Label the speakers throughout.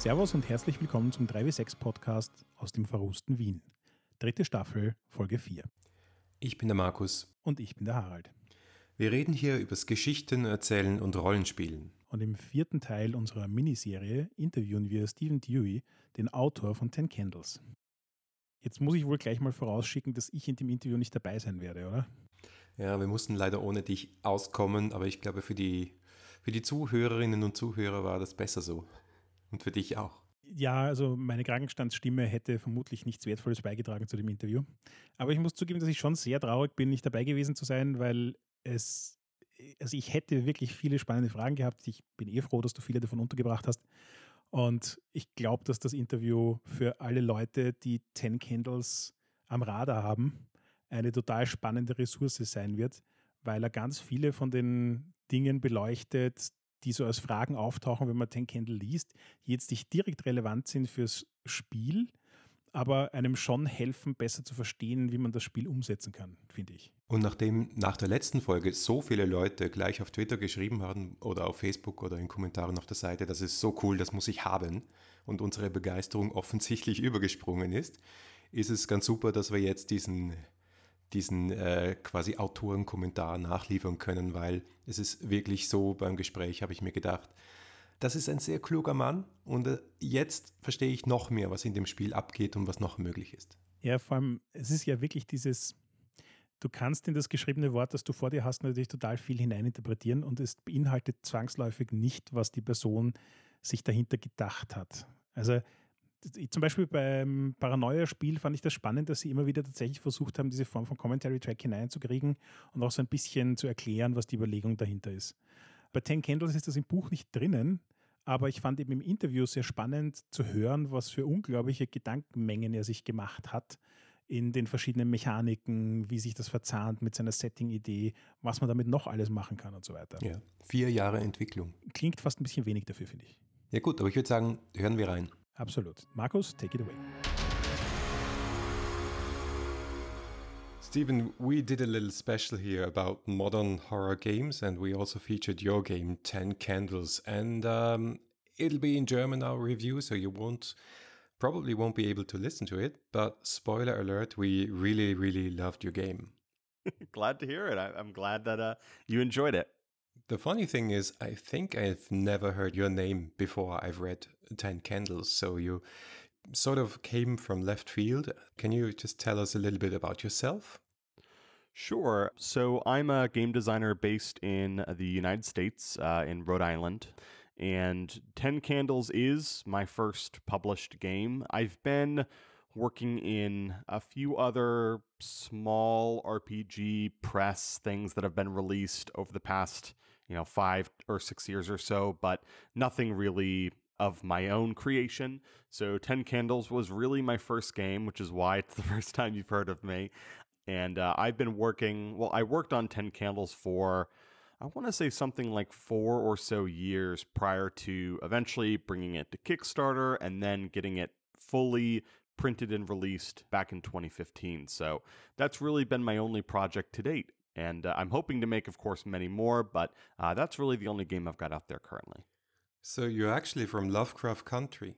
Speaker 1: Servus und herzlich willkommen zum 3W6 Podcast aus dem verrusten Wien. Dritte Staffel, Folge 4.
Speaker 2: Ich bin der Markus.
Speaker 1: Und ich bin der Harald.
Speaker 2: Wir reden hier übers Geschichten erzählen und Rollenspielen.
Speaker 1: Und im vierten Teil unserer Miniserie interviewen wir Stephen Dewey, den Autor von Ten Candles. Jetzt muss ich wohl gleich mal vorausschicken, dass ich in dem Interview nicht dabei sein werde, oder?
Speaker 2: Ja, wir mussten leider ohne dich auskommen, aber ich glaube, für die, für die Zuhörerinnen und Zuhörer war das besser so. Und für dich auch.
Speaker 1: Ja, also meine Krankenstandsstimme hätte vermutlich nichts Wertvolles beigetragen zu dem Interview. Aber ich muss zugeben, dass ich schon sehr traurig bin, nicht dabei gewesen zu sein, weil es, also ich hätte wirklich viele spannende Fragen gehabt. Ich bin eh froh, dass du viele davon untergebracht hast. Und ich glaube, dass das Interview für alle Leute, die Ten Candles am Radar haben, eine total spannende Ressource sein wird, weil er ganz viele von den Dingen beleuchtet, die so als Fragen auftauchen, wenn man Ten Candle liest, jetzt nicht direkt relevant sind fürs Spiel, aber einem schon helfen, besser zu verstehen, wie man das Spiel umsetzen kann, finde ich.
Speaker 2: Und nachdem nach der letzten Folge so viele Leute gleich auf Twitter geschrieben haben oder auf Facebook oder in Kommentaren auf der Seite, das ist so cool, das muss ich haben und unsere Begeisterung offensichtlich übergesprungen ist, ist es ganz super, dass wir jetzt diesen diesen äh, quasi Autorenkommentar nachliefern können, weil es ist wirklich so beim Gespräch, habe ich mir gedacht, das ist ein sehr kluger Mann und äh, jetzt verstehe ich noch mehr, was in dem Spiel abgeht und was noch möglich ist.
Speaker 1: Ja, vor allem, es ist ja wirklich dieses, du kannst in das geschriebene Wort, das du vor dir hast, natürlich total viel hineininterpretieren und es beinhaltet zwangsläufig nicht, was die Person sich dahinter gedacht hat. Also zum Beispiel beim Paranoia-Spiel fand ich das spannend, dass sie immer wieder tatsächlich versucht haben, diese Form von Commentary-Track hineinzukriegen und auch so ein bisschen zu erklären, was die Überlegung dahinter ist. Bei Ten Candles ist das im Buch nicht drinnen, aber ich fand eben im Interview sehr spannend zu hören, was für unglaubliche Gedankenmengen er sich gemacht hat in den verschiedenen Mechaniken, wie sich das verzahnt mit seiner Setting-Idee, was man damit noch alles machen kann und so weiter.
Speaker 2: Ja, vier Jahre Entwicklung.
Speaker 1: Klingt fast ein bisschen wenig dafür, finde ich.
Speaker 2: Ja gut, aber ich würde sagen, hören wir rein.
Speaker 1: Absolut. Markus, take it away.
Speaker 2: Stephen, we did a little special here about modern horror games, and we also featured your game, 10 Candles. And um, it'll be in German, our review, so you won't probably won't be able to listen to it. But spoiler alert, we really, really loved your game.
Speaker 3: glad to hear it. I, am glad that uh, you enjoyed it.
Speaker 2: The funny thing is, I think I've never heard your name before I've read 10 Candles. So you sort of came from left field. Can you just tell us a little bit about yourself?
Speaker 3: Sure. So I'm a game designer based in the United States, uh, in Rhode Island. And 10 Candles is my first published game. I've been working in a few other small RPG press things that have been released over the past, you know, five or six years or so, but nothing really of my own creation. So 10 Candles was really my first game, which is why it's the first time you've heard of me. And uh, I've been working, well, I worked on 10 Candles for, I want to say something like four or so years prior to eventually bringing it to Kickstarter and then getting it fully printed and released back in 2015. So that's really been my only project to date. And uh, I'm hoping to make, of course, many more, but uh, that's really the only game I've got out there currently.
Speaker 2: So you're actually from Lovecraft Country.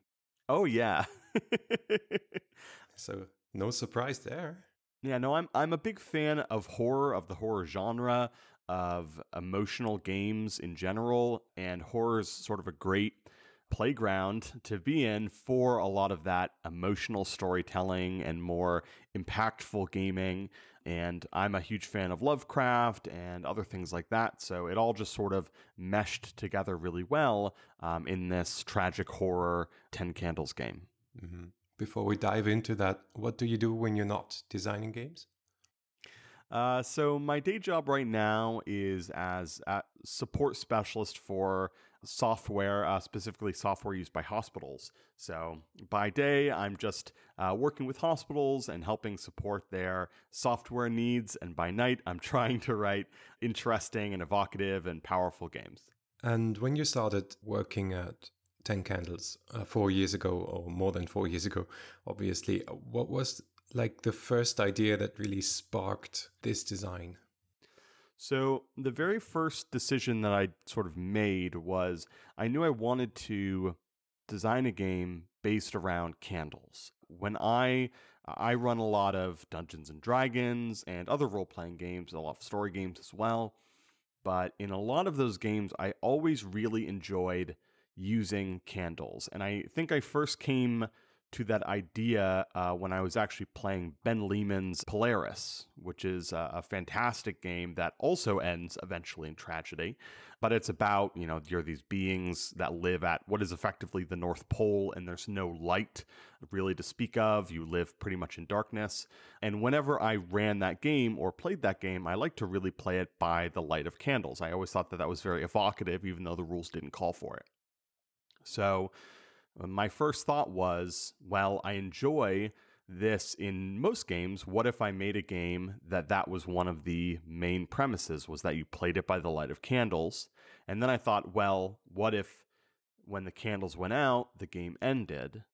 Speaker 3: Oh, yeah.
Speaker 2: so no surprise there.
Speaker 3: Yeah, no, I'm I'm a big fan of horror, of the horror genre, of emotional games in general, and horror is sort of a great playground to be in for a lot of that emotional storytelling and more impactful gaming. And I'm a huge fan of Lovecraft and other things like that. So it all just sort of meshed together really well um, in this tragic horror 10 Candles game.
Speaker 2: Mm-hmm. Before we dive into that, what do you do when you're not designing games?
Speaker 3: Uh, so my day job right now is as a support specialist for software, uh, specifically software used by hospitals. So by day, I'm just uh, working with hospitals and helping support their software needs, and by night, I'm trying to write interesting and evocative and powerful games.
Speaker 2: And when you started working at 10 Candles uh, four years ago, or more than four years ago, obviously, what was like the first idea that really sparked this design?
Speaker 3: So, the very first decision that I sort of made was I knew I wanted to design a game based around candles. When I I run a lot of Dungeons and Dragons and other role playing games, a lot of story games as well. But in a lot of those games, I always really enjoyed using candles. And I think I first came to that idea uh, when I was actually playing Ben Lehman's Polaris, which is a, a, fantastic game that also ends eventually in tragedy. But it's about, you know, you're these beings that live at what is effectively the North Pole, and there's no light really to speak of. You live pretty much in darkness. And whenever I ran that game or played that game, I like to really play it by the light of candles. I always thought that that was very evocative, even though the rules didn't call for it. So, Uh, my first thought was, well, I enjoy this in most games. What if I made a game that that was one of the main premises was that you played it by the light of candles? And then I thought, well, what if when the candles went out, the game ended?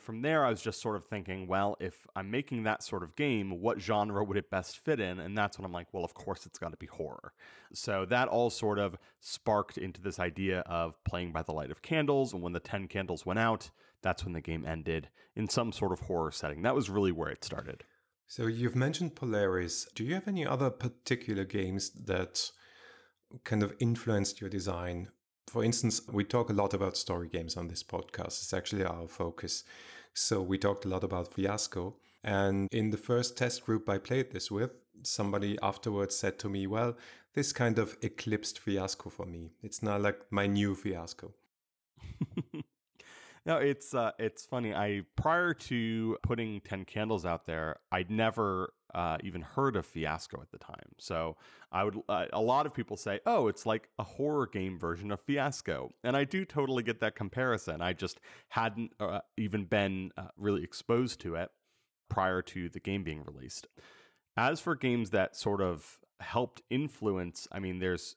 Speaker 3: From there, I was just sort of thinking, well, if I'm making that sort of game, what genre would it best fit in? And that's when I'm like, well, of course it's got to be horror. So that all sort of sparked into this idea of playing by the light of candles. And when the 10 candles went out, that's when the game ended in some sort of horror setting. That was really where it started.
Speaker 2: So you've mentioned Polaris. Do you have any other particular games that kind of influenced your design for instance, we talk a lot about story games on this podcast. It's actually our focus. So we talked a lot about Fiasco. And in the first test group I played this with, somebody afterwards said to me, Well, this kind of eclipsed Fiasco for me. It's not like my new Fiasco.
Speaker 3: no, it's uh, it's funny. I prior to putting Ten Candles out there, I'd never uh, even heard of Fiasco at the time. So I would uh, a lot of people say, "Oh, it's like a horror game version of Fiasco," and I do totally get that comparison. I just hadn't uh, even been uh, really exposed to it prior to the game being released. As for games that sort of helped influence, I mean, there's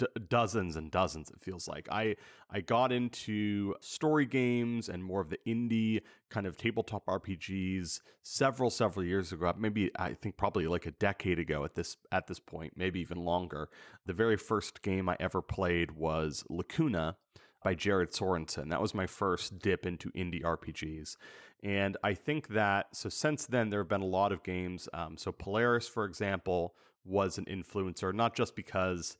Speaker 3: d- dozens and dozens it feels like i i got into story games and more of the indie kind of tabletop rpgs several several years ago maybe i think probably like a decade ago at this at this point maybe even longer the very first game i ever played was lacuna by Jared Sorensen. That was my first dip into indie RPGs. And I think that, so since then, there have been a lot of games. Um, so Polaris, for example, was an influencer, not just because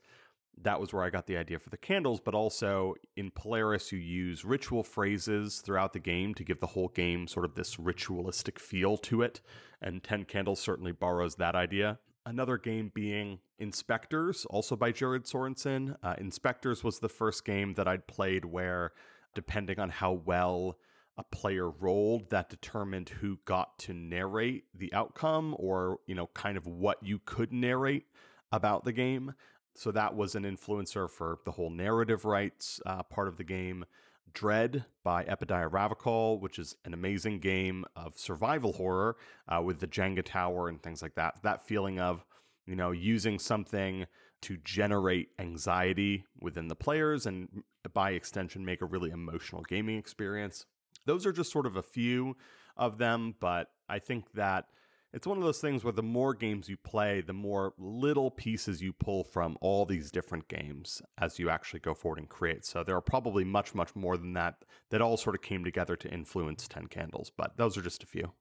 Speaker 3: that was where I got the idea for the candles, but also in Polaris, you use ritual phrases throughout the game to give the whole game sort of this ritualistic feel to it. And 10 Candles certainly borrows that idea. Another game being InSpectres, also by Jared Sorensen. Uh, InSpectres was the first game that I'd played where, depending on how well a player rolled, that determined who got to narrate the outcome or, you know, kind of what you could narrate about the game. So that was an influencer for the whole narrative rights uh, part of the game. Dread by Epidiah Ravachol, which is an amazing game of survival horror uh, with the Jenga tower and things like that. That feeling of, you know, using something to generate anxiety within the players and by extension make a really emotional gaming experience. Those are just sort of a few of them, but I think that it's one of those things where the more games you play, the more little pieces you pull from all these different games as you actually go forward and create. So there are probably much, much more than that that all sort of came together to influence 10 Candles, but those are just a few.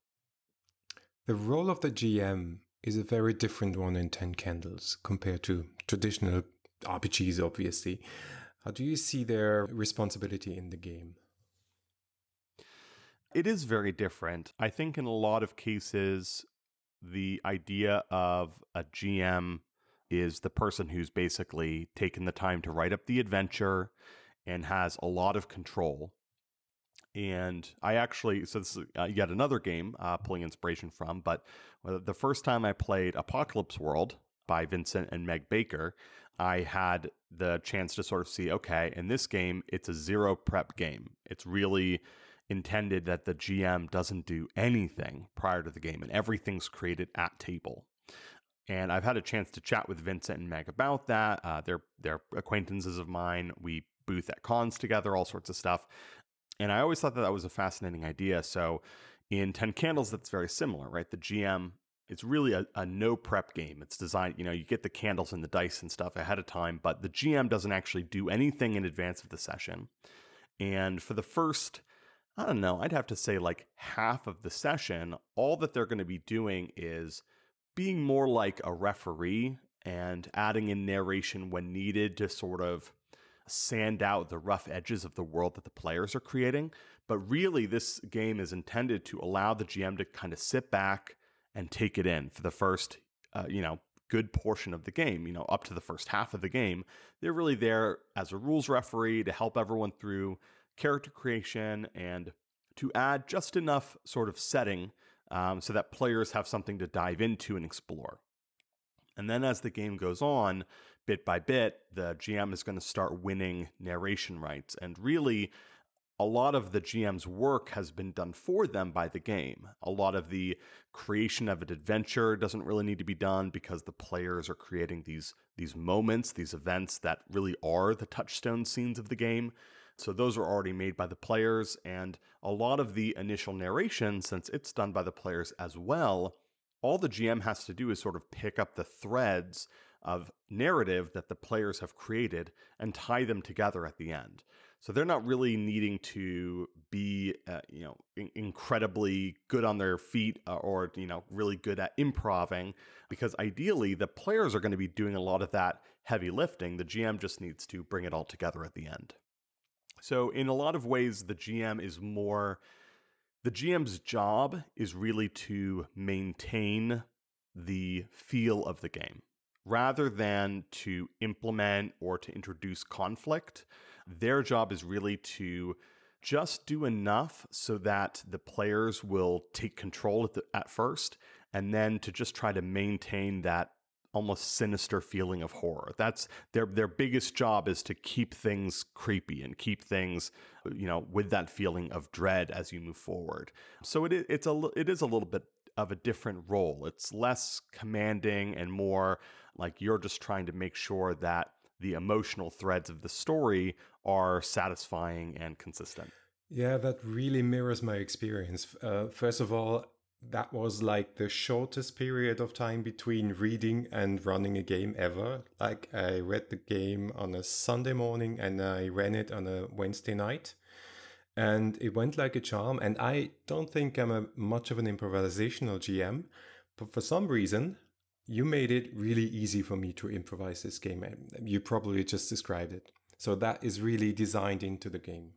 Speaker 2: The role of the GM is a very different one in 10 Candles compared to traditional RPGs, obviously. How do you see their responsibility in the game?
Speaker 3: It is very different. I think in a lot of cases, the idea of a GM is the person who's basically taken the time to write up the adventure and has a lot of control. And I actually, so this is uh, yet another game uh, pulling inspiration from, but the first time I played Apocalypse World by Vincent and Meg Baker, I had the chance to sort of see okay, in this game, it's a zero prep game. It's really intended that the GM doesn't do anything prior to the game and everything's created at table. And I've had a chance to chat with Vincent and Meg about that. Uh, they're they're acquaintances of mine. We booth at cons together, all sorts of stuff. And I always thought that that was a fascinating idea. So in Ten Candles, that's very similar, right? The GM it's really a, a, no prep game. It's designed, you know, you get the candles and the dice and stuff ahead of time, but the GM doesn't actually do anything in advance of the session. And for the first, I don't know, I'd have to say like half of the session, all that they're going to be doing is being more like a referee and adding in narration when needed to sort of sand out the rough edges of the world that the players are creating. But really, this game is intended to allow the GM to kind of sit back and take it in for the first, uh, you know, good portion of the game, you know, up to the first half of the game. They're really there as a rules referee to help everyone through character creation and to add just enough sort of setting um, so that players have something to dive into and explore. And then as the game goes on, bit by bit, the GM is going to start winning narration rights. And really, a lot of the GM's work has been done for them by the game. A lot of the creation of an adventure doesn't really need to be done because the players are creating these these moments, these events that really are the touchstone scenes of the game. So those are already made by the players and a lot of the initial narration since it's done by the players as well all the GM has to do is sort of pick up the threads of narrative that the players have created and tie them together at the end. So they're not really needing to be, uh, you know, in- incredibly good on their feet uh, or you know really good at improving, because ideally the players are going to be doing a lot of that heavy lifting. The GM just needs to bring it all together at the end. So in a lot of ways, the GM is more the GM's job is really to maintain the feel of the game rather than to implement or to introduce conflict. Their job is really to just do enough so that the players will take control at, the, at first and then to just try to maintain that almost sinister feeling of horror. That's their their biggest job is to keep things creepy and keep things you know with that feeling of dread as you move forward. So it it's a it is a little bit of a different role. It's less commanding and more like you're just trying to make sure that the emotional threads of the story are satisfying and consistent.
Speaker 2: Yeah, that really mirrors my experience. Uh, first of all, that was like the shortest period of time between reading and running a game ever. Like I read the game on a Sunday morning and I ran it on a Wednesday night. And it went like a charm. And I don't think I'm a much of an improvisational GM, but for some reason, you made it really easy for me to improvise this game. You probably just described it. So that is really designed into the game.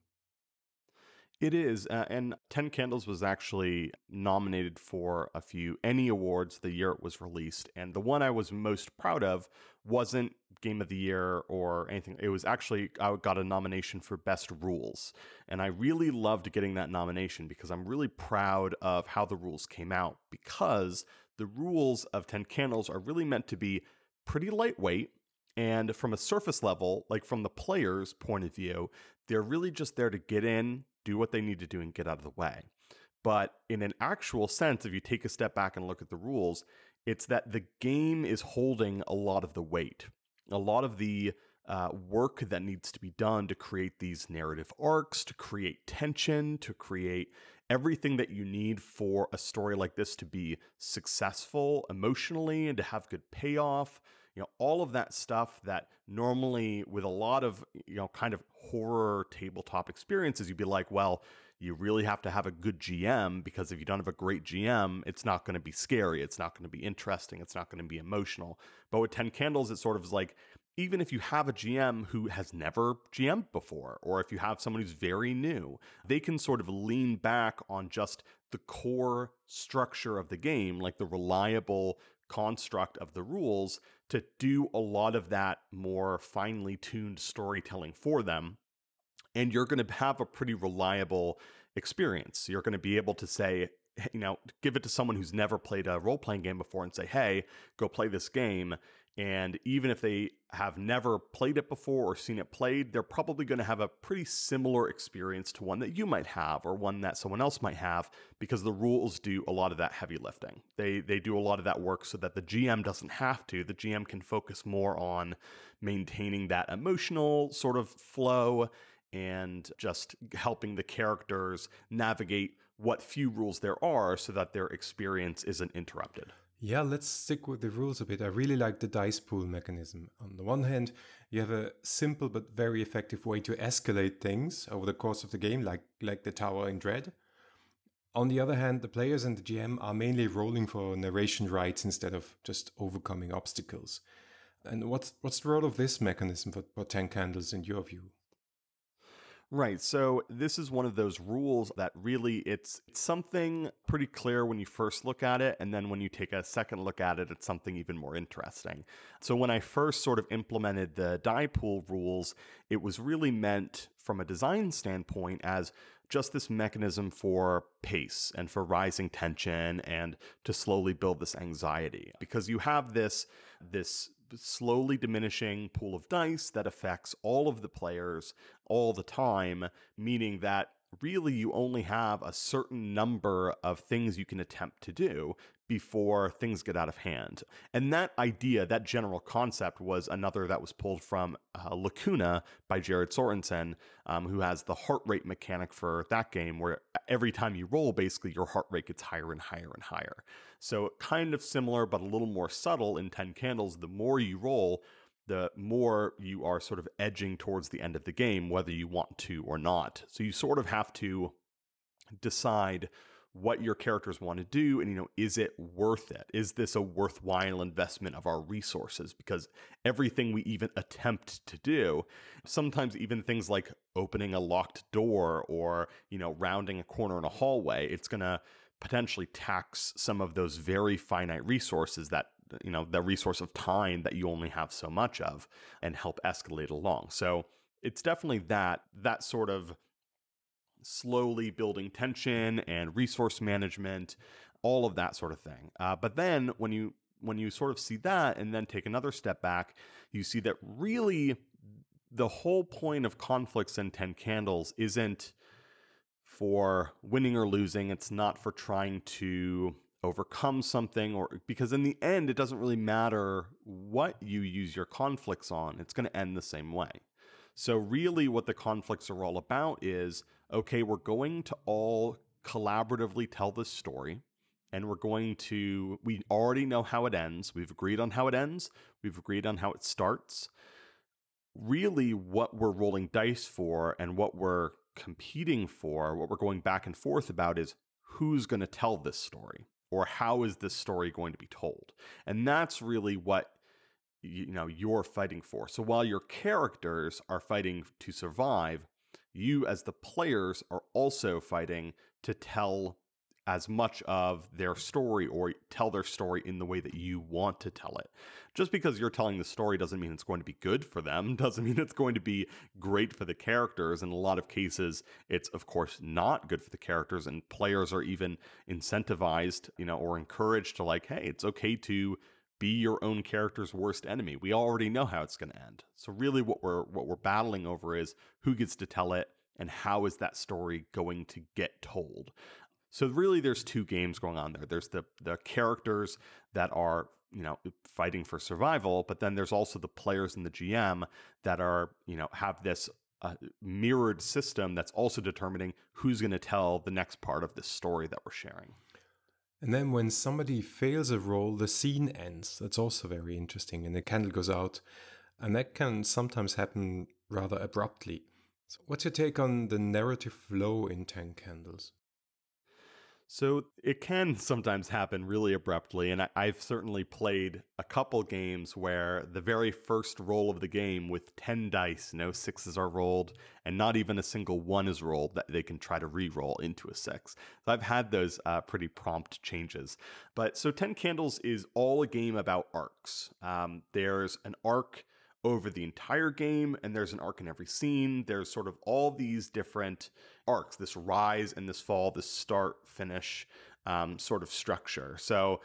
Speaker 3: It is. Uh, and 10 Candles was actually nominated for a few ENnie Awards the year it was released. And the one I was most proud of wasn't Game of the Year or anything. It was actually, I got a nomination for Best Rules. And I really loved getting that nomination because I'm really proud of how the rules came out because the rules of 10 Candles are really meant to be pretty lightweight. And from a surface level, like from the player's point of view, they're really just there to get in, do what they need to do and get out of the way. But in an actual sense, if you take a step back and look at the rules, it's that the game is holding a lot of the weight, a lot of the uh, work that needs to be done to create these narrative arcs, to create tension, to create everything that you need for a story like this to be successful emotionally and to have good payoff you know all of that stuff that normally with a lot of you know kind of horror tabletop experiences you'd be like well you really have to have a good GM because if you don't have a great GM, it's not going to be scary. It's not going to be interesting. It's not going to be emotional. But with 10 Candles, it sort of is like, even if you have a GM who has never GM'd before, or if you have someone who's very new, they can sort of lean back on just the core structure of the game, like the reliable construct of the rules, to do a lot of that more finely tuned storytelling for them. And you're going to have a pretty reliable experience. You're going to be able to say, you know, give it to someone who's never played a role playing game before and say, hey, go play this game. And even if they have never played it before or seen it played, they're probably going to have a pretty similar experience to one that you might have or one that someone else might have because the rules do a lot of that heavy lifting. They they do a lot of that work so that the GM doesn't have to. The GM can focus more on maintaining that emotional sort of flow and just helping the characters navigate what few rules there are so that their experience isn't interrupted.
Speaker 2: Yeah, let's stick with the rules a bit. I really like the dice pool mechanism. On the one hand, you have a simple but very effective way to escalate things over the course of the game, like like the tower in Dread. On the other hand, the players and the GM are mainly rolling for narration rights instead of just overcoming obstacles. And what's what's the role of this mechanism for, for Ten Candles in your view?
Speaker 3: Right. So this is one of those rules that really it's, it's something pretty clear when you first look at it and then when you take a second look at it it's something even more interesting. So when I first sort of implemented the die pool rules, it was really meant from a design standpoint as just this mechanism for pace and for rising tension and to slowly build this anxiety because you have this this slowly diminishing pool of dice that affects all of the players all the time, meaning that really you only have a certain number of things you can attempt to do before things get out of hand. And that idea, that general concept, was another that was pulled from uh, Lacuna by Jared Sorensen, um, who has the heart rate mechanic for that game, where every time you roll, basically your heart rate gets higher and higher and higher. So, kind of similar, but a little more subtle in 10 Candles. The more you roll, the more you are sort of edging towards the end of the game, whether you want to or not. So, you sort of have to decide what your characters want to do and you know is it worth it is this a worthwhile investment of our resources because everything we even attempt to do sometimes even things like opening a locked door or you know rounding a corner in a hallway it's going to potentially tax some of those very finite resources that you know the resource of time that you only have so much of and help escalate along so it's definitely that that sort of slowly building tension and resource management all of that sort of thing uh, but then when you when you sort of see that and then take another step back you see that really the whole point of conflicts and 10 candles isn't for winning or losing. It's not for trying to overcome something or because in the end it doesn't really matter what you use your conflicts on. It's going to end the same way. So really what the conflicts are all about is okay, we're going to all collaboratively tell this story and we're going to we already know how it ends. We've agreed on how it ends. We've agreed on how it starts. Really what we're rolling dice for and what we're competing for, what we're going back and forth about is who's going to tell this story or how is this story going to be told? And that's really what you know you're fighting for. So while your characters are fighting to survive, you as the players are also fighting to tell as much of their story or tell their story in the way that you want to tell it. Just because you're telling the story doesn't mean it's going to be good for them, doesn't mean it's going to be great for the characters. In a lot of cases, it's of course not good for the characters, and players are even incentivized, you know, or encouraged to like, hey, it's okay to be your own character's worst enemy. We already know how it's going to end. So really what we're what we're battling over is who gets to tell it and how is that story going to get told. So really there's two games going on there. There's the the characters that are, you know, fighting for survival, but then there's also the players and the GM that are, you know, have this uh, mirrored system that's also determining who's going to tell the next part of this story that we're sharing.
Speaker 2: And then when somebody fails a roll, the scene ends. That's also very interesting. And the candle goes out. And that can sometimes happen rather abruptly. So what's your take on the narrative flow in 10 Candles?
Speaker 3: So it can sometimes happen really abruptly, and I, have certainly played a couple games where the very first roll of the game with 10 dice, no sixes are rolled, and not even a single one is rolled that they can try to re-roll into a six. So I've had those uh, pretty prompt changes. But so 10 Candles is all a game about arcs. Um, there's an arc over the entire game, and there's an arc in every scene. There's sort of all these different arcs this rise and this fall, this start, finish um, sort of structure. So,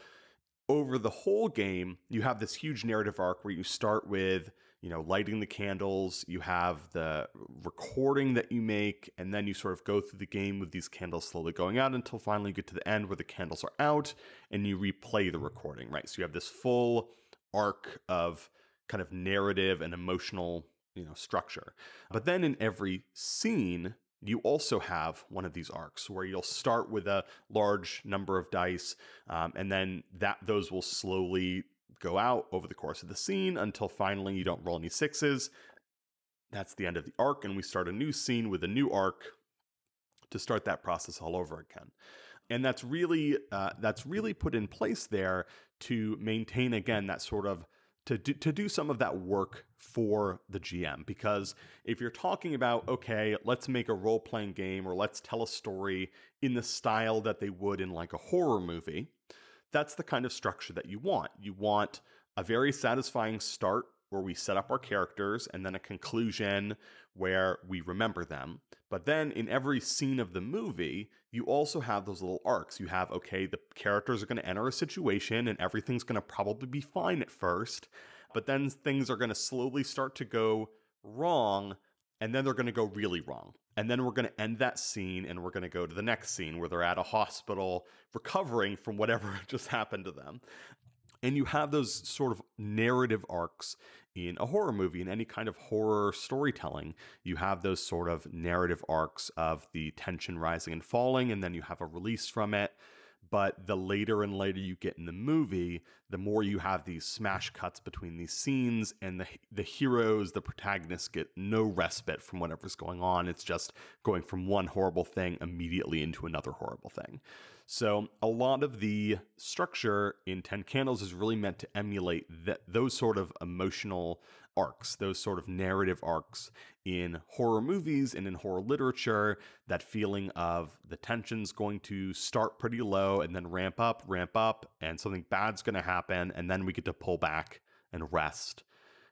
Speaker 3: over the whole game, you have this huge narrative arc where you start with, you know, lighting the candles, you have the recording that you make, and then you sort of go through the game with these candles slowly going out until finally you get to the end where the candles are out and you replay the recording, right? So you have this full arc of kind of narrative and emotional you know structure but then in every scene you also have one of these arcs where you'll start with a large number of dice, um, and then that those will slowly go out over the course of the scene until finally you don't roll any sixes. That's the end of the arc, and we start a new scene with a new arc to start that process all over again. And that's really uh, that's really put in place there to maintain again that sort of to do, to do some of that work for the GM because if you're talking about okay let's make a role playing game or let's tell a story in the style that they would in like a horror movie that's the kind of structure that you want you want a very satisfying start where we set up our characters and then a conclusion where we remember them. But then in every scene of the movie, you also have those little arcs. You have, okay, the characters are going to enter a situation and everything's going to probably be fine at first, but then things are going to slowly start to go wrong and then they're going to go really wrong. And then we're going to end that scene and we're going to go to the next scene where they're at a hospital recovering from whatever just happened to them. And you have those sort of narrative arcs in a horror movie, in any kind of horror storytelling. You have those sort of narrative arcs of the tension rising and falling, and then you have a release from it. But the later and later you get in the movie, the more you have these smash cuts between these scenes, and the the heroes, the protagonists get no respite from whatever's going on. It's just going from one horrible thing immediately into another horrible thing. So a lot of the structure in Ten Candles is really meant to emulate that those sort of emotional arcs, those sort of narrative arcs in horror movies and in horror literature, that feeling of the tension's going to start pretty low and then ramp up, ramp up, and something bad's going to happen, and then we get to pull back and rest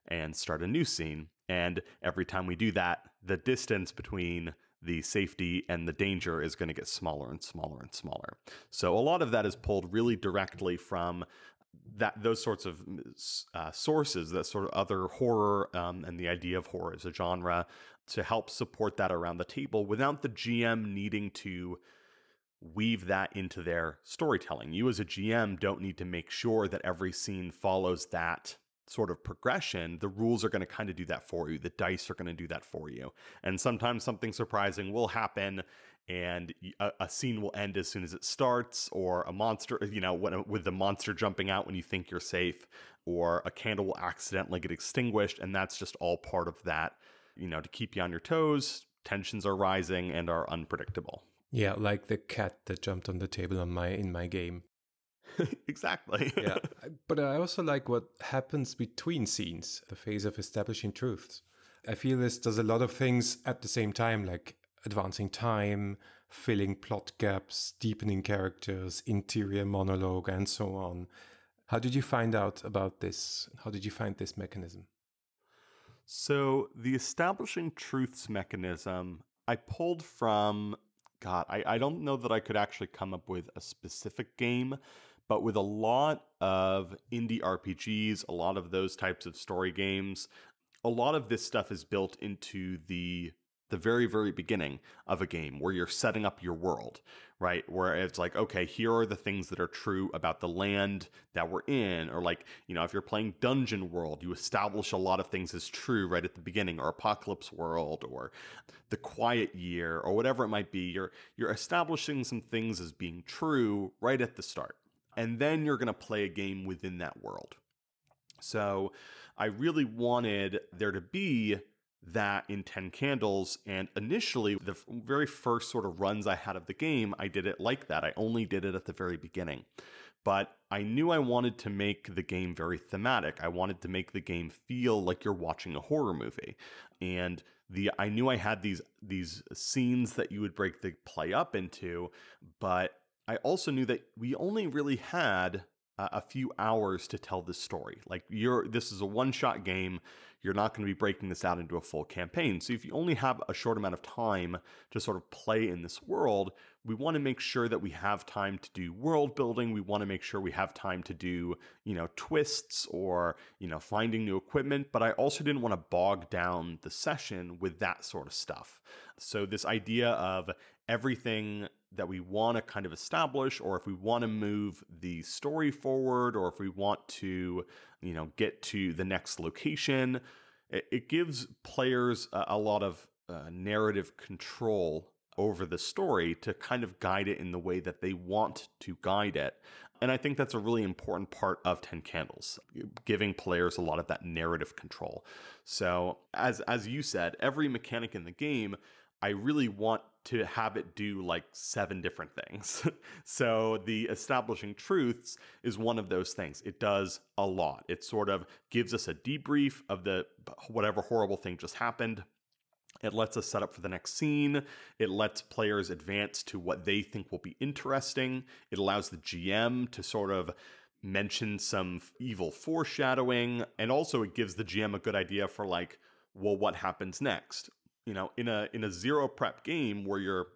Speaker 3: and start a new scene. And every time we do that, the distance between the safety and the danger is going to get smaller and smaller and smaller. So a lot of that is pulled really directly from that those sorts of uh, sources, that sort of other horror um, and the idea of horror as a genre to help support that around the table without the GM needing to weave that into their storytelling. You as a GM don't need to make sure that every scene follows that sort of progression, the rules are going to kind of do that for you. The dice are going to do that for you. And sometimes something surprising will happen and a, a, scene will end as soon as it starts or a monster, uh, you know, when, uh, with the monster jumping out when you think you're safe or a candle will accidentally get extinguished and that's just all part of that, you know, to keep you on your toes. Tensions are rising and are unpredictable.
Speaker 2: Yeah, like the cat that jumped on the table on my in my game.
Speaker 3: exactly.
Speaker 2: yeah. But I also like what happens between scenes, the phase of establishing truths. I feel this does a lot of things at the same time, like advancing time, filling plot gaps, deepening characters, interior monologue, and so on. How did you find out about this? How did you find this mechanism?
Speaker 3: So, the establishing truths mechanism I pulled from, God, I, I don't know that I could actually come up with a specific game, but with a lot of indie RPGs, a lot of those types of story games, a lot of this stuff is built into the the very very beginning of a game where you're setting up your world right? Where it's like okay here are the things that are true about the land that we're in or like you know if you're playing dungeon world you establish a lot of things as true right at the beginning or apocalypse world or the quiet year or whatever it might be. You're you're establishing some things as being true right at the start and then you're going to play a game within that world. So I really wanted there to be that in 10 candles and initially the very first sort of runs I had of the game I did it like that. I only did it at the very beginning. But I knew I wanted to make the game very thematic. I wanted to make the game feel like you're watching a horror movie. And the I knew I had these these scenes that you would break the play up into but I also knew that we only really had a few hours to tell this story. Like you're this is a one-shot game. You're not going to be breaking this out into a full campaign. So if you only have a short amount of time to sort of play in this world, we want to make sure that we have time to do world building. We want to make sure we have time to do, you know, twists or, you know, finding new equipment, but I also didn't want to bog down the session with that sort of stuff. So this idea of everything that we want to kind of establish or if we want to move the story forward or if we want to you know get to the next location it, it gives players a, a, lot of uh, narrative control over the story to kind of guide it in the way that they want to guide it. And I think that's a really important part of 10 Candles, giving players a lot of that narrative control. So, as as you said, every mechanic in the game, I really want to have it do like seven different things. so, the establishing truths is one of those things. It does a lot. It sort of gives us a debrief of the whatever horrible thing just happened it lets us set up for the next scene. It lets players advance to what they think will be interesting. It allows the GM to sort of mention some evil foreshadowing. And also it gives the GM a good idea for like, well, what happens next? You know, in a in a zero prep game where you're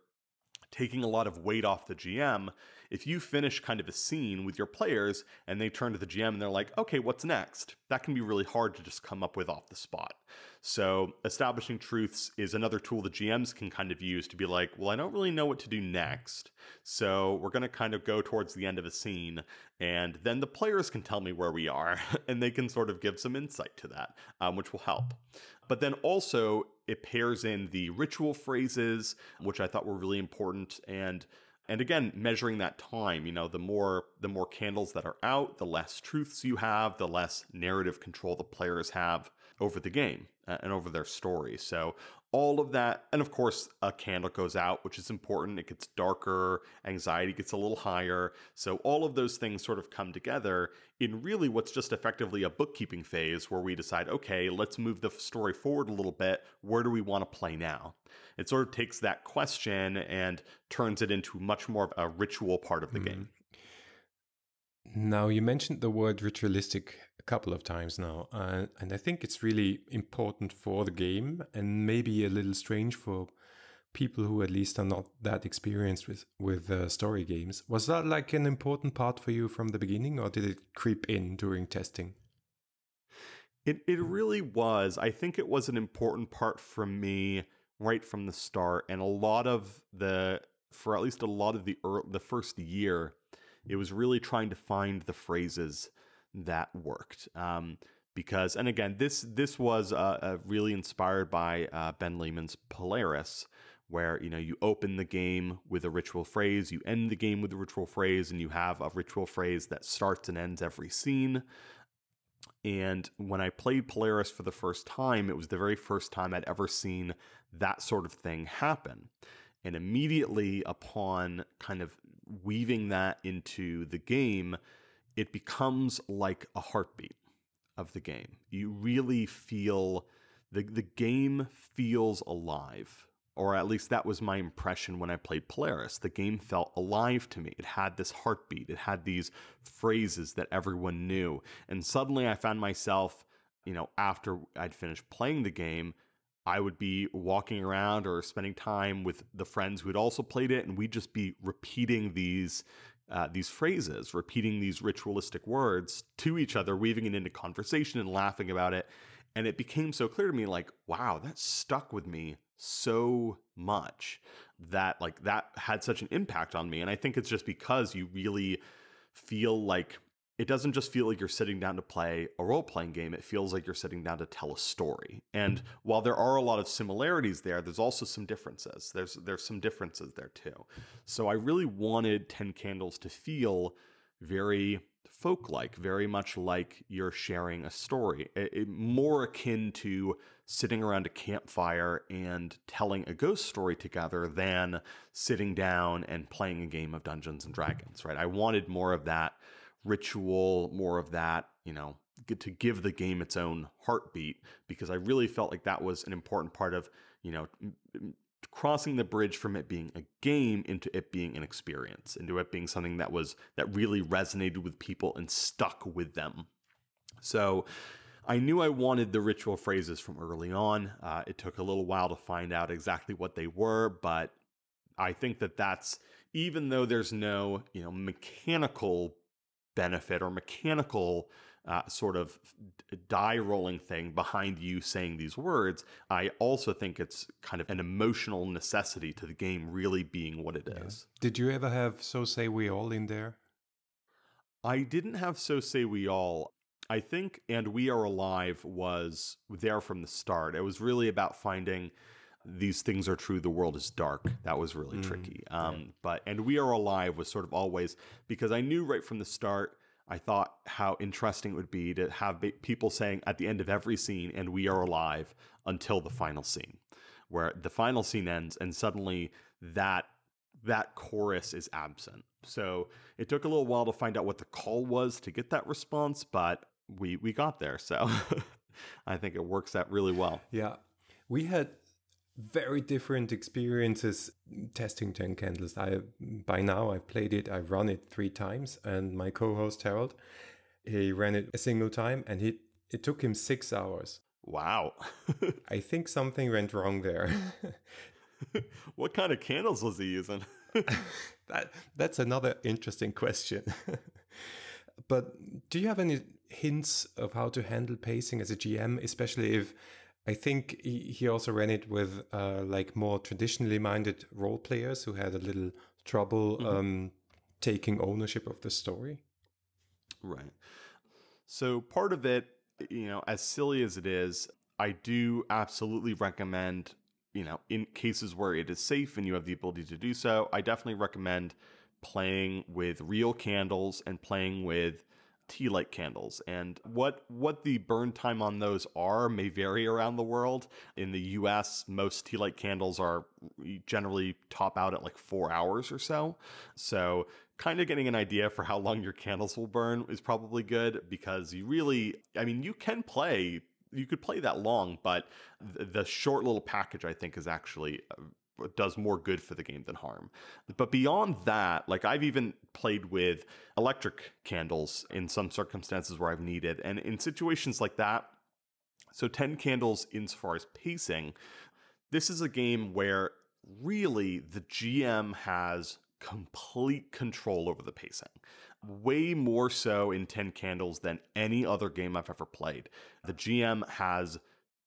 Speaker 3: taking a lot of weight off the GM, if you finish kind of a scene with your players and they turn to the GM and they're like, okay, what's next? That can be really hard to just come up with off the spot. So, establishing truths is another tool the GMs can kind of use to be like, well, I don't really know what to do next. So, we're going to kind of go towards the end of a scene, and then the players can tell me where we are, and they can sort of give some insight to that, um, which will help. But then also, it pairs in the ritual phrases, which I thought were really important. And and again measuring that time you know the more the more candles that are out the less truths you have the less narrative control the players have over the game uh, and over their story. So all of that and of course a candle goes out which is important. It gets darker anxiety gets a little higher. So all of those things sort of come together in really what's just effectively a bookkeeping phase where we decide okay let's move the story forward a little bit. Where do we want to play now? It sort of takes that question and turns it into much more of a ritual part of the mm. game.
Speaker 2: Now you mentioned the word ritualistic couple of times now, uh, and I think it's really important for the game, and maybe a little strange for people who at least are not that experienced with with uh, story games. Was that like an important part for you from the beginning, or did it creep in during testing?
Speaker 3: It it really was. I think it was an important part for me right from the start, and a lot of the for at least a lot of the early, the first year, it was really trying to find the phrases that worked. Um, because, and again, this this was uh, uh, really inspired by uh, Ben Lehman's Polaris, where you know you open the game with a ritual phrase, you end the game with a ritual phrase, and you have a ritual phrase that starts and ends every scene. And when I played Polaris for the first time, it was the very first time I'd ever seen that sort of thing happen. And immediately upon kind of weaving that into the game, it becomes like a heartbeat of the game. You really feel the the game feels alive. Or at least that was my impression when I played Polaris. The game felt alive to me. It had this heartbeat. It had these phrases that everyone knew. And suddenly I found myself, you know, after I'd finished playing the game, I would be walking around or spending time with the friends who had also played it, and we'd just be repeating these uh, these phrases, repeating these ritualistic words to each other, weaving it into conversation and laughing about it. And it became so clear to me, like, wow, that stuck with me so much that like that had such an impact on me. And I think it's just because you really feel like it doesn't just feel like you're sitting down to play a role playing game. It feels like you're sitting down to tell a story. And mm-hmm. while there are a lot of similarities there, there's also some differences. There's there's some differences there too. So I really wanted Ten Candles to feel very folk like, very much like you're sharing a story, it, it, more akin to sitting around a campfire and telling a ghost story together than sitting down and playing a game of Dungeons and Dragons, right? I wanted more of that ritual, more of that, you know, to give the game its own heartbeat because I really felt like that was an important part of, you know, crossing the bridge from it being a game into it being an experience, into it being something that was that really resonated with people and stuck with them. So I knew I wanted the ritual phrases from early on. Uh, it took a little while to find out exactly what they were, but I think that that's even though there's no you know mechanical benefit or mechanical uh, sort of die rolling thing behind you saying these words, I also think it's kind of an emotional necessity to the game really being what it yeah. is.
Speaker 2: Did you ever have So Say We All in there?
Speaker 3: I didn't have So Say We All. I think And We Are Alive was there from the start. It was really about finding these things are true, the world is dark. That was really mm, tricky. Um, yeah. But, and we are alive was sort of always, because I knew right from the start, I thought how interesting it would be to have people saying at the end of every scene, and we are alive until the final scene, where the final scene ends and suddenly that that chorus is absent. So it took a little while to find out what the call was to get that response, but we we got there. So I think it works out really well.
Speaker 2: Yeah. We had very different experiences testing 10 candles. I by now i've played it i've run it three times and my co-host harold he ran it a single time and he it took him six hours.
Speaker 3: Wow.
Speaker 2: I think something went wrong there.
Speaker 3: What kind of candles was he using?
Speaker 2: That that's another interesting question. But do you have any hints of how to handle pacing as a gm especially if I think he also ran it with uh, like more traditionally minded role players who had a little trouble mm-hmm. um, taking ownership of the story.
Speaker 3: Right. So part of it, you know, as silly as it is, I do absolutely recommend, you know, in cases where it is safe and you have the ability to do so, I definitely recommend playing with real candles and playing with tea light candles and what what the burn time on those are may vary around the world. In the US most tea light candles are generally top out at like 4 hours or so. So kind of getting an idea for how long your candles will burn is probably good because you really I mean you can play you could play that long, but the short little package I think is actually uh, does more good for the game than harm. But beyond that, like I've even played with electric candles in some circumstances where I've needed. And in situations like that, so 10 candles insofar as pacing, this is a game where really the GM has complete control over the pacing. Way more so in 10 candles than any other game I've ever played. The GM has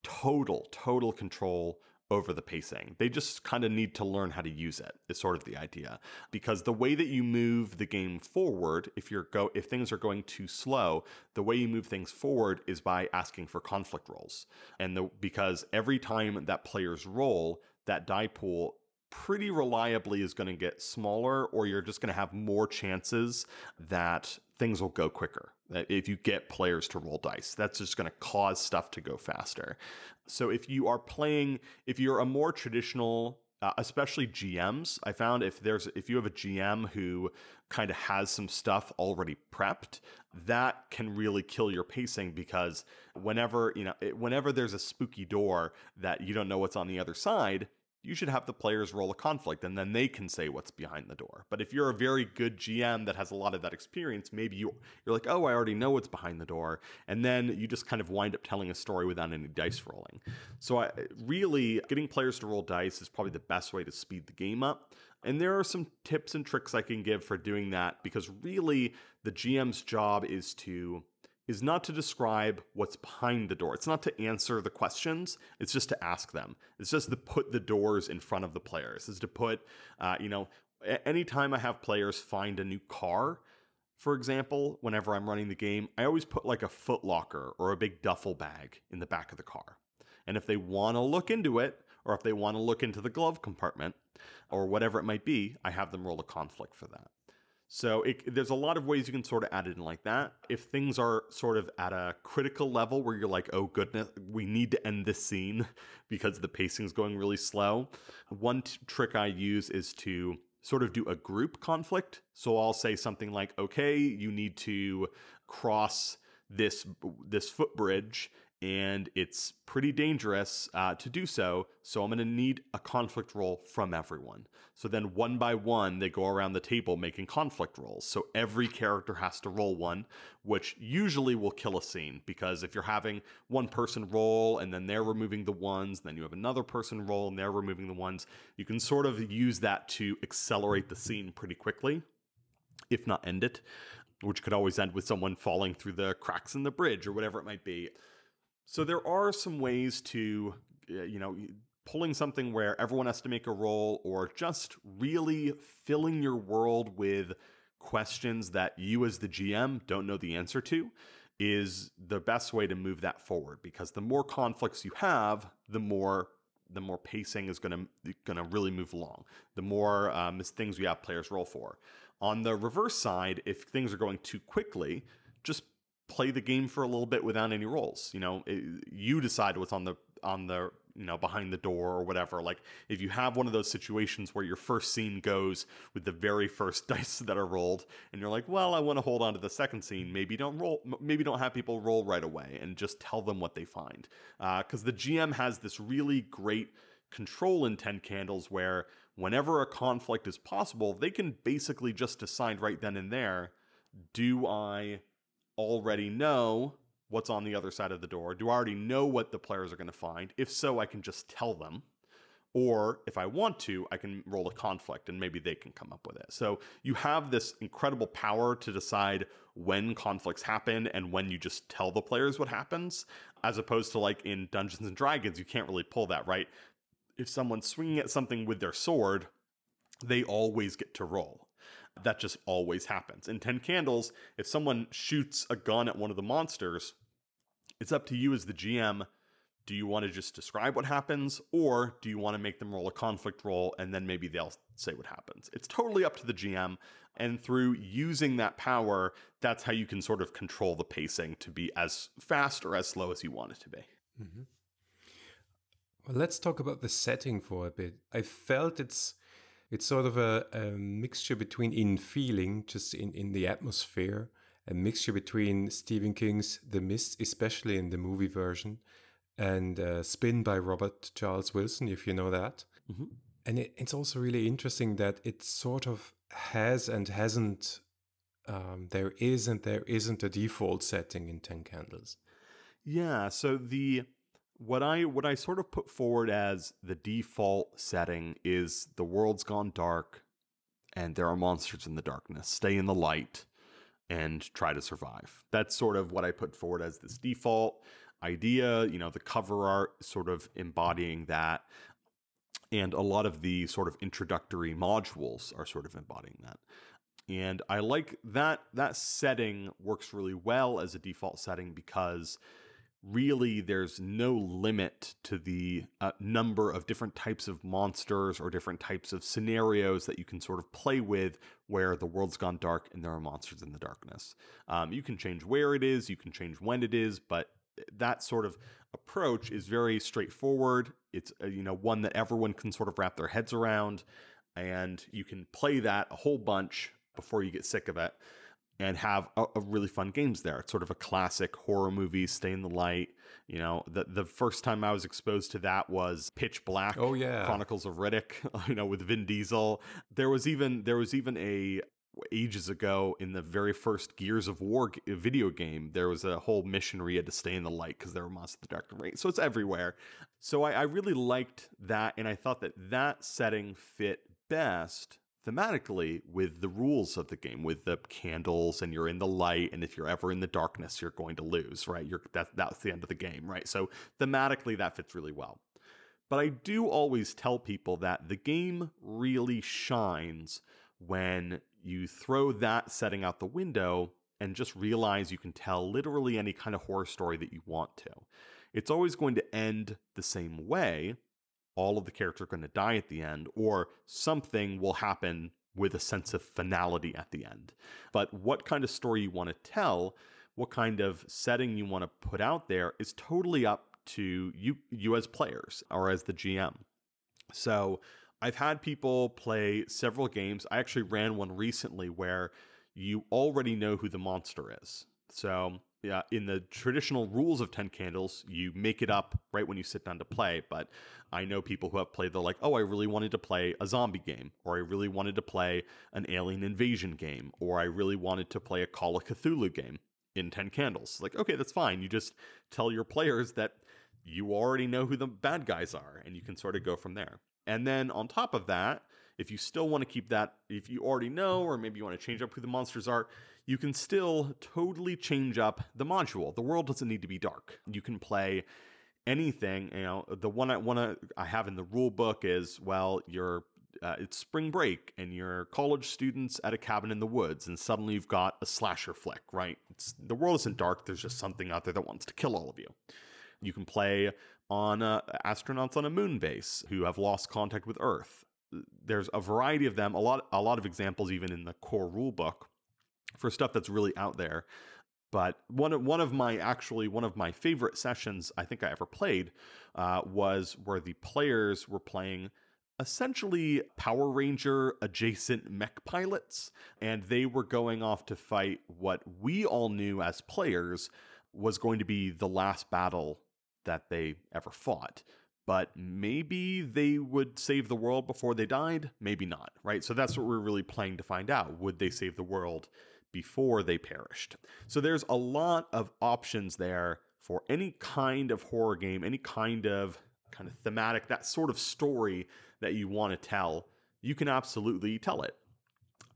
Speaker 3: total, total control over the pacing. They just kind of need to learn how to use it. Is sort of the idea. Because the way that you move the game forward, if you're go if things are going too slow, the way you move things forward is by asking for conflict rolls. And the because every time that players roll, that die pool pretty reliably is going to get smaller or you're just going to have more chances that things will go quicker if you get players to roll dice. That's just going to cause stuff to go faster. So if you are playing, if you're a more traditional uh, especially GMs. I found if there's if you have a GM who kind of has some stuff already prepped, that can really kill your pacing because whenever you know whenever there's a spooky door that you don't know what's on the other side, you should have the players roll a conflict and then they can say what's behind the door. But if you're a very good GM that has a lot of that experience, maybe you, you're like, oh, I already know what's behind the door. And then you just kind of wind up telling a story without any dice rolling. So, I, really, getting players to roll dice is probably the best way to speed the game up. And there are some tips and tricks I can give for doing that because really the GM's job is to is not to describe what's behind the door. It's not to answer the questions. It's just to ask them. It's just to put the doors in front of the players. It's to put, uh, you know, anytime I have players find a new car, for example, whenever I'm running the game, I always put like a foot locker or a big duffel bag in the back of the car. And if they want to look into it, or if they want to look into the glove compartment, or whatever it might be, I have them roll a conflict for that. So it, there's a lot of ways you can sort of add it in like that. If things are sort of at a critical level where you're like, oh goodness, we need to end this scene because the pacing is going really slow. One t- trick I use is to sort of do a group conflict. So I'll say something like, okay, you need to cross this this footbridge and it's pretty dangerous uh, to do so. So I'm going to need a conflict roll from everyone. So then one by one, they go around the table making conflict rolls. So every character has to roll one, which usually will kill a scene because if you're having one person roll and then they're removing the ones, then you have another person roll and they're removing the ones, you can sort of use that to accelerate the scene pretty quickly, if not end it, which could always end with someone falling through the cracks in the bridge or whatever it might be. So there are some ways to, uh, you know, pulling something where everyone has to make a roll or just really filling your world with questions that you as the GM don't know the answer to is the best way to move that forward because the more conflicts you have, the more the more pacing is going to going to really move along. The more um, things we have players roll for. On the reverse side, if things are going too quickly, just play the game for a little bit without any rolls. You know, it, you decide what's on the on the you know behind the door or whatever like if you have one of those situations where your first scene goes with the very first dice that are rolled and you're like well i want to hold on to the second scene maybe don't roll maybe don't have people roll right away and just tell them what they find because uh, the gm has this really great control in 10 candles where whenever a conflict is possible they can basically just decide right then and there do i already know what's on the other side of the door? Do I already know what the players are going to find? If so, I can just tell them. Or if I want to, I can roll a conflict and maybe they can come up with it. So you have this incredible power to decide when conflicts happen and when you just tell the players what happens, as opposed to like in Dungeons and Dragons, you can't really pull that, right? If someone's swinging at something with their sword, they always get to roll. That just always happens. In 10 Candles, if someone shoots a gun at one of the monsters, it's up to you as the GM. Do you want to just describe what happens, or do you want to make them roll a conflict roll and then maybe they'll say what happens? It's totally up to the GM. And through using that power, that's how you can sort of control the pacing to be as fast or as slow as you want it to be. Mm-hmm.
Speaker 2: Well, let's talk about the setting for a bit. I felt it's it's sort of a, a mixture between in feeling, just in, in the atmosphere, a mixture between Stephen King's The Mist, especially in the movie version, and uh, Spin by Robert Charles Wilson, if you know that. Mm-hmm. And it, it's also really interesting that it sort of has and hasn't, um, there is and there isn't a default setting in 10 Candles.
Speaker 3: Yeah, so the what I what I sort of put forward as the default setting is the world's gone dark and there are monsters in the darkness. Stay in the light and try to survive. That's sort of what I put forward as this default idea. You know, the cover art sort of embodying that. And a lot of the sort of introductory modules are sort of embodying that. And I like that that setting works really well as a default setting because really there's no limit to the uh, number of different types of monsters or different types of scenarios that you can sort of play with where the world's gone dark and there are monsters in the darkness. Um, you can change where it is, you can change when it is, but that sort of approach is very straightforward. It's uh, you know one that everyone can sort of wrap their heads around, and you can play that a whole bunch before you get sick of it and have a, a, really fun games there. It's sort of a classic horror movie, Stay in the Light. You know, the the first time I was exposed to that was Pitch Black.
Speaker 2: Oh yeah,
Speaker 3: Chronicles of Riddick. You know, with Vin Diesel. There was even there was even a ages ago in the very first Gears of War video game, there was a whole mission where you had to stay in the light because there were monsters in the dark and rain. So it's everywhere. So I, I really liked that, and I thought that that setting fit best thematically with the rules of the game with the candles and you're in the light and if you're ever in the darkness you're going to lose right? You're that, that's the end of the game right? So thematically that fits really well. But i do always tell people that the game really shines when you throw that setting out the window and just realize you can tell literally any kind of horror story that you want to. It's always going to end the same way all of the characters are going to die at the end, or something will happen with a sense of finality at the end. But what kind of story you want to tell, what kind of setting you want to put out there is totally up to you you as players or as the GM. So I've had people play several games. I actually ran one recently where you already know who the monster is. So yeah, in the traditional rules of 10 candles, you make it up right when you sit down to play. But I know people who have played, they're like, oh, I really wanted to play a zombie game, or I really wanted to play an alien invasion game, or I really wanted to play a Call of Cthulhu game in 10 candles. Like, okay, that's fine. You just tell your players that you already know who the bad guys are, and you can sort of go from there. And then on top of that, if you still want to keep that, if you already know, or maybe you want to change up who the monsters are, you can still totally change up the module. The world doesn't need to be dark. You can play anything. You know, the one I want to I have in the rule book is well, you're uh, it's spring break and you're college students at a cabin in the woods, and suddenly you've got a slasher flick. Right? It's, the world isn't dark. There's just something out there that wants to kill all of you. You can play on uh, astronauts on a moon base who have lost contact with Earth. There's a variety of them, a lot a lot of examples even in the core rule book for stuff that's really out there. But one of, one of my actually one of my favorite sessions I think I ever played uh, was where the players were playing essentially Power Ranger adjacent mech pilots, and they were going off to fight what we all knew as players was going to be the last battle that they ever fought. But maybe they would save the world before they died, maybe not, right? So that's what we're really playing to find out. Would they save the world before they perished? So there's a lot of options there for any kind of horror game, any kind of kind of thematic, that sort of story that you want to tell, you can absolutely tell it.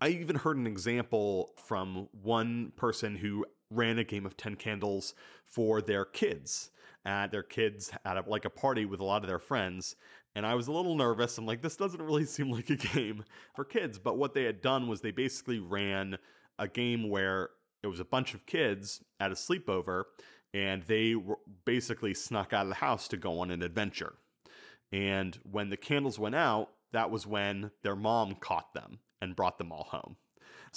Speaker 3: I even heard an example from one person who ran a game of 10 candles for their kids. At their kids at a, like a party with a lot of their friends. And I was a little nervous. I'm like, this doesn't really seem like a game for kids. But what they had done was they basically ran a game where it was a bunch of kids at a sleepover and they were basically snuck out of the house to go on an adventure. And when the candles went out, that was when their mom caught them and brought them all home.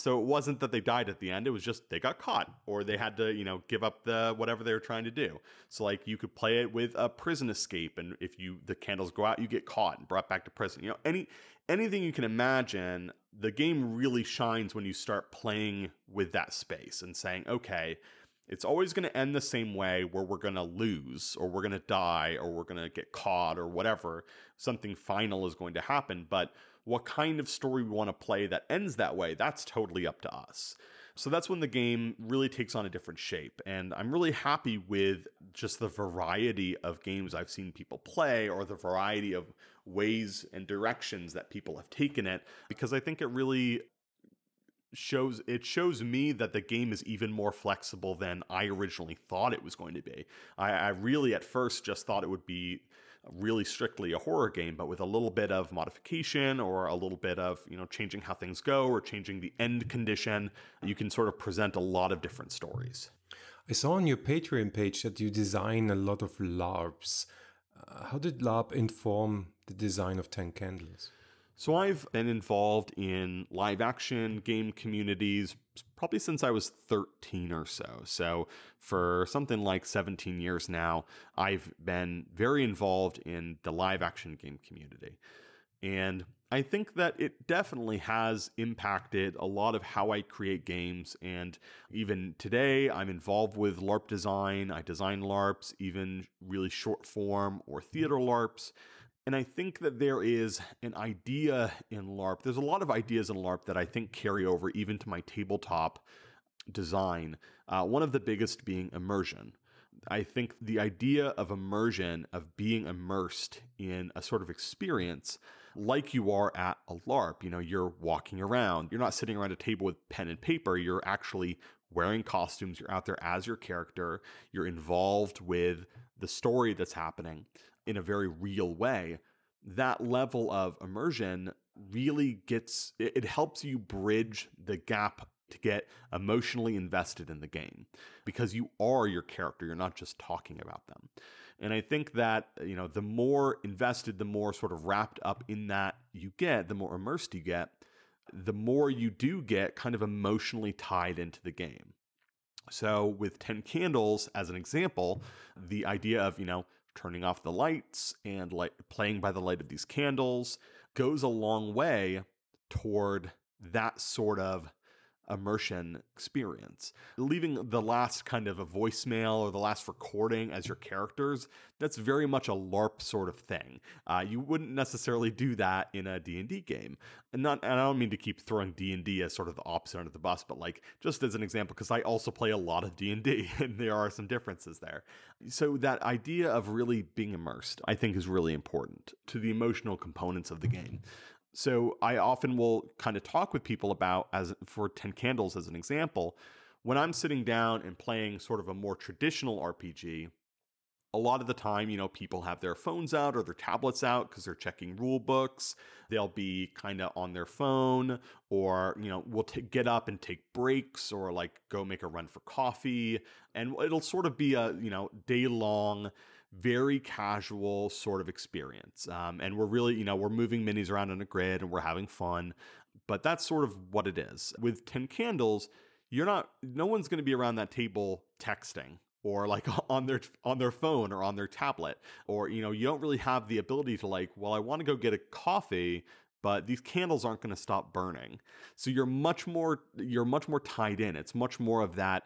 Speaker 3: So it wasn't that they died at the end, it was just they got caught or they had to, you know, give up the whatever they were trying to do. So like you could play it with a prison escape and if you the candles go out, you get caught and brought back to prison. You know, any anything you can imagine, the game really shines when you start playing with that space and saying, "Okay, it's always going to end the same way where we're going to lose or we're going to die or we're going to get caught or whatever. Something final is going to happen. But what kind of story we want to play that ends that way, that's totally up to us. So that's when the game really takes on a different shape. And I'm really happy with just the variety of games I've seen people play or the variety of ways and directions that people have taken it because I think it really shows it shows me that the game is even more flexible than I originally thought it was going to be. I, I, really at first just thought it would be really strictly a horror game, but with a little bit of modification or a little bit of you know changing how things go or changing the end condition, you can sort of present a lot of different stories.
Speaker 2: I saw on your Patreon page that you design a lot of LARPs. Uh, how did LARP inform the design of Ten Candles?
Speaker 3: So I've been involved in live action game communities probably since I was 13 or so. So for something like 17 years now, I've been very involved in the live action game community. And I think that it definitely has impacted a lot of how I create games. And even today, I'm involved with LARP design. I design LARPs, even really short form or theater LARPs. And I think that there is an idea in LARP. There's a lot of ideas in LARP that I think carry over even to my tabletop design. Uh, one of the biggest being immersion. I think the idea of immersion, of being immersed in a sort of experience, like you are at a LARP. You know, you're walking around, you're not sitting around a table with pen and paper, you're actually wearing costumes, you're out there as your character, you're involved with the story that's happening in a very real way, that level of immersion really gets it, helps you bridge the gap to get emotionally invested in the game because you are your character you're not just talking about them. And i think that you know the more invested the more sort of wrapped up in that you get the more immersed you get the more you do get kind of emotionally tied into the game. So with 10 candles as an example the idea of you know turning off the lights and like playing by the light of these candles goes a long way toward that sort of immersion experience. Leaving the last kind of a voicemail or the last recording as your characters, that's very much a LARP sort of thing. Uh, you wouldn't necessarily do that in a D&D game. And not and I don't mean to keep throwing D&D as sort of the opposite under the bus, but like just as an example cuz I also play a lot of D&D and there are some differences there. So that idea of really being immersed, I think is really important to the emotional components of the game. So I often will kind of talk with people about as for 10 candles as an example, when I'm sitting down and playing sort of a more traditional RPG, a lot of the time, you know, people have their phones out or their tablets out because they're checking rule books. They'll be kind of on their phone or, you know, we'll t- get up and take breaks or like go make a run for coffee. And it'll sort of be a, you know, day long very casual sort of experience. Um, and we're really, you know, we're moving minis around on a grid and we're having fun. But that's sort of what it is. With 10 candles, you're not, no one's going to be around that table texting or like on their on their phone or on their tablet or you know you don't really have the ability to like well i want to go get a coffee but these candles aren't going to stop burning so you're much more you're much more tied in it's much more of that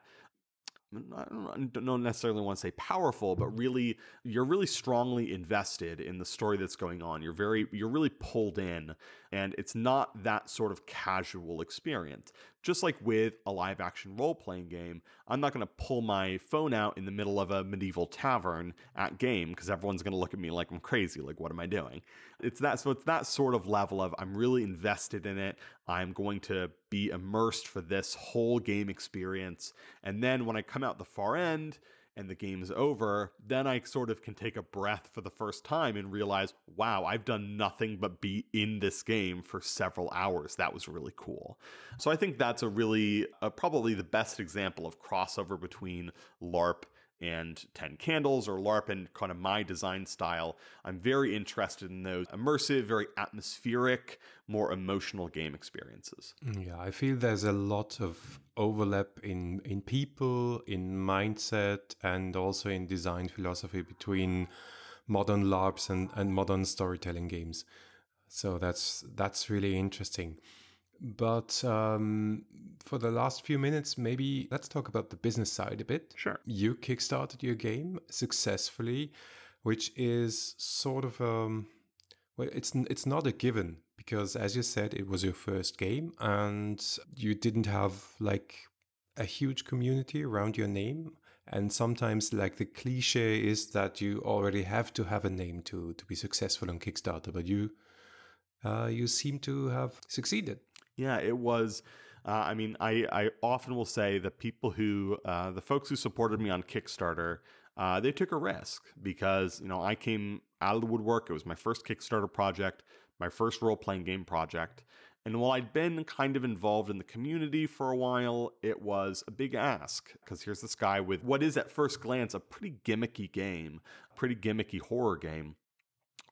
Speaker 3: I don't necessarily want to say powerful, but really you're really strongly invested in the story that's going on. You're very you're really pulled in and it's not that sort of casual experience. Just like with a live action role playing game, I'm not going to pull my phone out in the middle of a medieval tavern at game because everyone's going to look at me like I'm crazy. Like, what am I doing? It's that, so it's that sort of level of I'm really invested in it. I'm going to be immersed for this whole game experience. And then when I come out the far end, and the game's over, then I sort of can take a breath for the first time and realize, wow, I've done nothing but be in this game for several hours. That was really cool. So I think that's a really, uh, probably the best example of crossover between LARP and 10 Candles or LARP and kind of my design style. I'm very interested in those immersive, very atmospheric, more emotional game experiences.
Speaker 2: Mm, yeah, I feel there's a lot of overlap in, in people, in mindset, and also in design philosophy between modern LARPs and, and modern storytelling games. So that's that's really interesting. But um, for the last few minutes, maybe let's talk about the business side a bit.
Speaker 3: Sure.
Speaker 2: You kickstarted your game successfully, which is sort of um, well, it's it's not a given because, as you said, it was your first game and you didn't have like a huge community around your name. And sometimes, like the cliche is that you already have to have a name to to be successful on Kickstarter, but you uh, you seem to have succeeded.
Speaker 3: Yeah, it was. Uh, I mean, I, I often will say that people who, uh, the folks who supported me on Kickstarter, uh, they took a risk because, you know, I came out of the woodwork. It was my first Kickstarter project, my first role playing game project. And while I'd been kind of involved in the community for a while, it was a big ask because here's this guy with what is at first glance a pretty gimmicky game, a pretty gimmicky horror game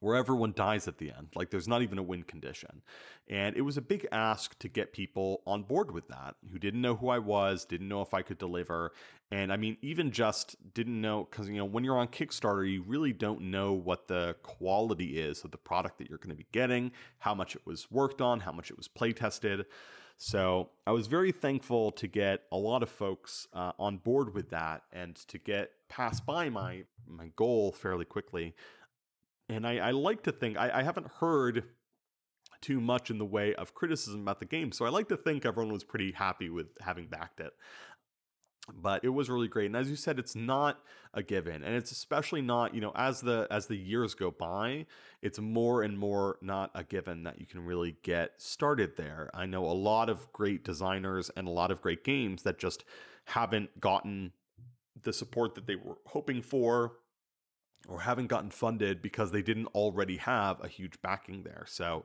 Speaker 3: where everyone dies at the end. Like there's not even a win condition. And it was a big ask to get people on board with that who didn't know who I was, didn't know if I could deliver. And I mean, even just didn't know because, you know, when you're on Kickstarter, you really don't know what the quality is of the product that you're going to be getting, how much it was worked on, how much it was play tested. So I was very thankful to get a lot of folks uh, on board with that and to get pass by my my goal fairly quickly and I, I like to think, I, I haven't heard too much in the way of criticism about the game. So I like to think everyone was pretty happy with having backed it. But it was really great. And as you said, it's not a given. And it's especially not, you know, as the as the years go by, it's more and more not a given that you can really get started there. I know a lot of great designers and a lot of great games that just haven't gotten the support that they were hoping for or haven't gotten funded because they didn't already have a huge backing there. So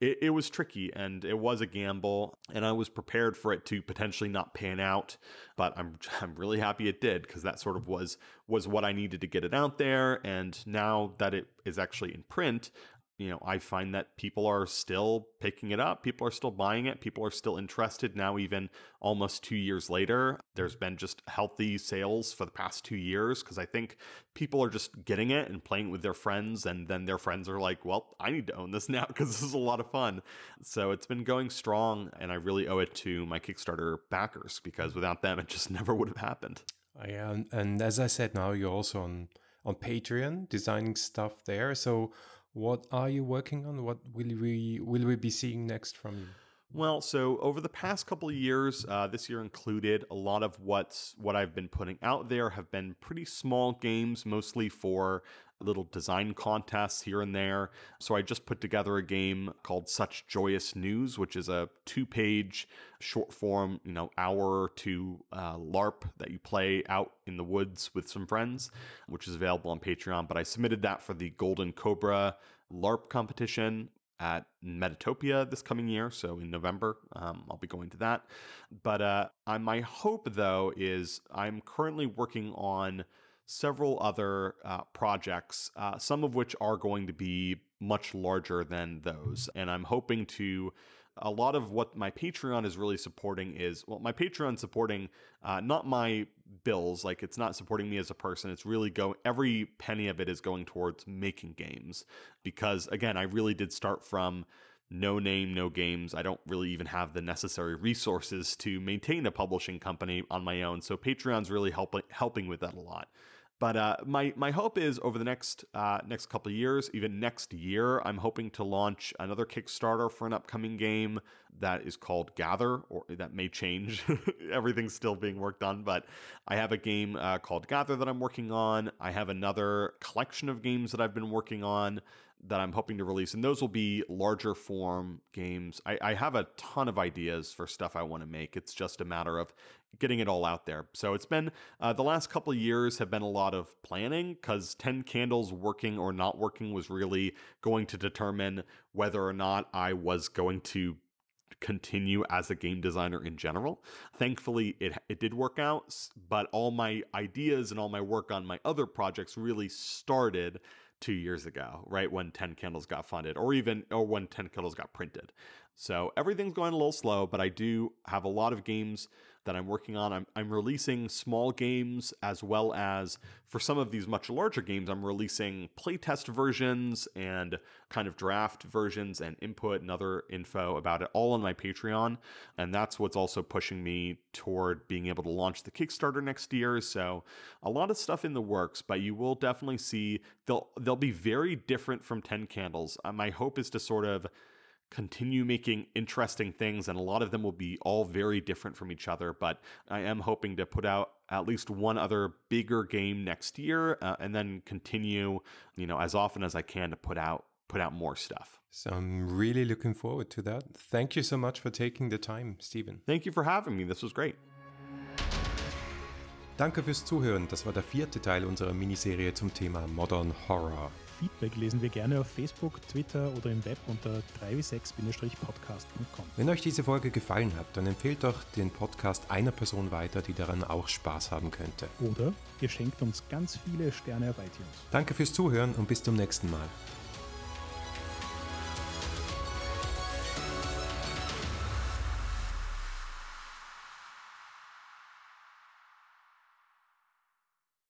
Speaker 3: it, it, was tricky and it was a gamble, and I was prepared for it to potentially not pan out. But I'm I'm really happy it did because that sort of was was what I needed to get it out there. And now that it is actually in print, you know, I find that people are still picking it up. People are still buying it. People are still interested now, even almost two years later. There's been just healthy sales for the past two years because I think people are just getting it and playing it with their friends. And then their friends are like, well, I need to own this now because this is a lot of fun. So it's been going strong. And I really owe it to my Kickstarter backers because without them, it just never would have happened.
Speaker 2: Yeah. And, um, and as I said, now you're also on, on Patreon designing stuff there. So, what are you working on? What will we will we be seeing next from you?
Speaker 3: Well, so over the past couple of years, uh, this year included, a lot of what's what I've been putting out there have been pretty small games, mostly for little design contests here and there. So I just put together a game called Such Joyous News, which is a two-page short form, you know, hour two uh, LARP that you play out in the woods with some friends, which is available on Patreon. But I submitted that for the Golden Cobra LARP competition at Metatopia this coming year. So in November, um, I'll be going to that. But uh, I, my hope, though, is I'm currently working on several other uh, projects, uh, some of which are going to be much larger than those. And I'm hoping to a lot of what my Patreon is really supporting is well, my Patreon supporting uh, not my bills, like it's not supporting me as a person. It's really go every penny of it is going towards making games because again, I really did start from no name, no games. I don't really even have the necessary resources to maintain a publishing company on my own. So Patreon's really helping helping with that a lot. But uh, my my hope is over the next uh, next couple of years, even next year, I'm hoping to launch another Kickstarter for an upcoming game that is called Gather, or that may change. Everything's still being worked on, but I have a game uh, called Gather that I'm working on. I have another collection of games that I've been working on that I'm hoping to release, and those will be larger form games. I, I have a ton of ideas for stuff I want to make. It's just a matter of getting it all out there. So it's been uh, the last couple years have been a lot of planning because 10 Candles working or not working was really going to determine whether or not I was going to continue as a game designer in general. Thankfully, it it did work out, but all my ideas and all my work on my other projects really started two years ago, right when 10 Candles got funded, or even or when 10 Candles got printed. So everything's going a little slow, but I do have a lot of games that I'm working on. I'm, I'm releasing small games as well as for some of these much larger games, I'm releasing playtest versions and kind of draft versions and input and other info about it all on my Patreon. And that's what's also pushing me toward being able to launch the Kickstarter next year. So a lot of stuff in the works, but you will definitely see they'll they'll be very different from 10 Candles. Uh, my hope is to sort of continue making interesting things, and a lot of them will be all very different from each other. But I am hoping to put out at least one other bigger game next year, uh, and then continue, you know, as often as I can to put out put out more stuff.
Speaker 2: So I'm really looking forward to that. Thank you so much for taking the time, Stephen.
Speaker 3: Thank you for having me. This was great.
Speaker 2: Danke fürs Zuhören. Das war der vierte Teil unserer Miniserie zum Thema Modern Horror.
Speaker 1: Feedback lesen wir gerne auf Facebook, Twitter oder im Web unter 3w6-podcast.com.
Speaker 2: Wenn euch diese Folge gefallen hat, dann empfehlt doch den Podcast einer Person weiter, die daran auch Spaß haben könnte.
Speaker 1: Oder ihr schenkt uns ganz viele Sterne auf iTunes.
Speaker 2: Danke fürs Zuhören und bis zum nächsten Mal.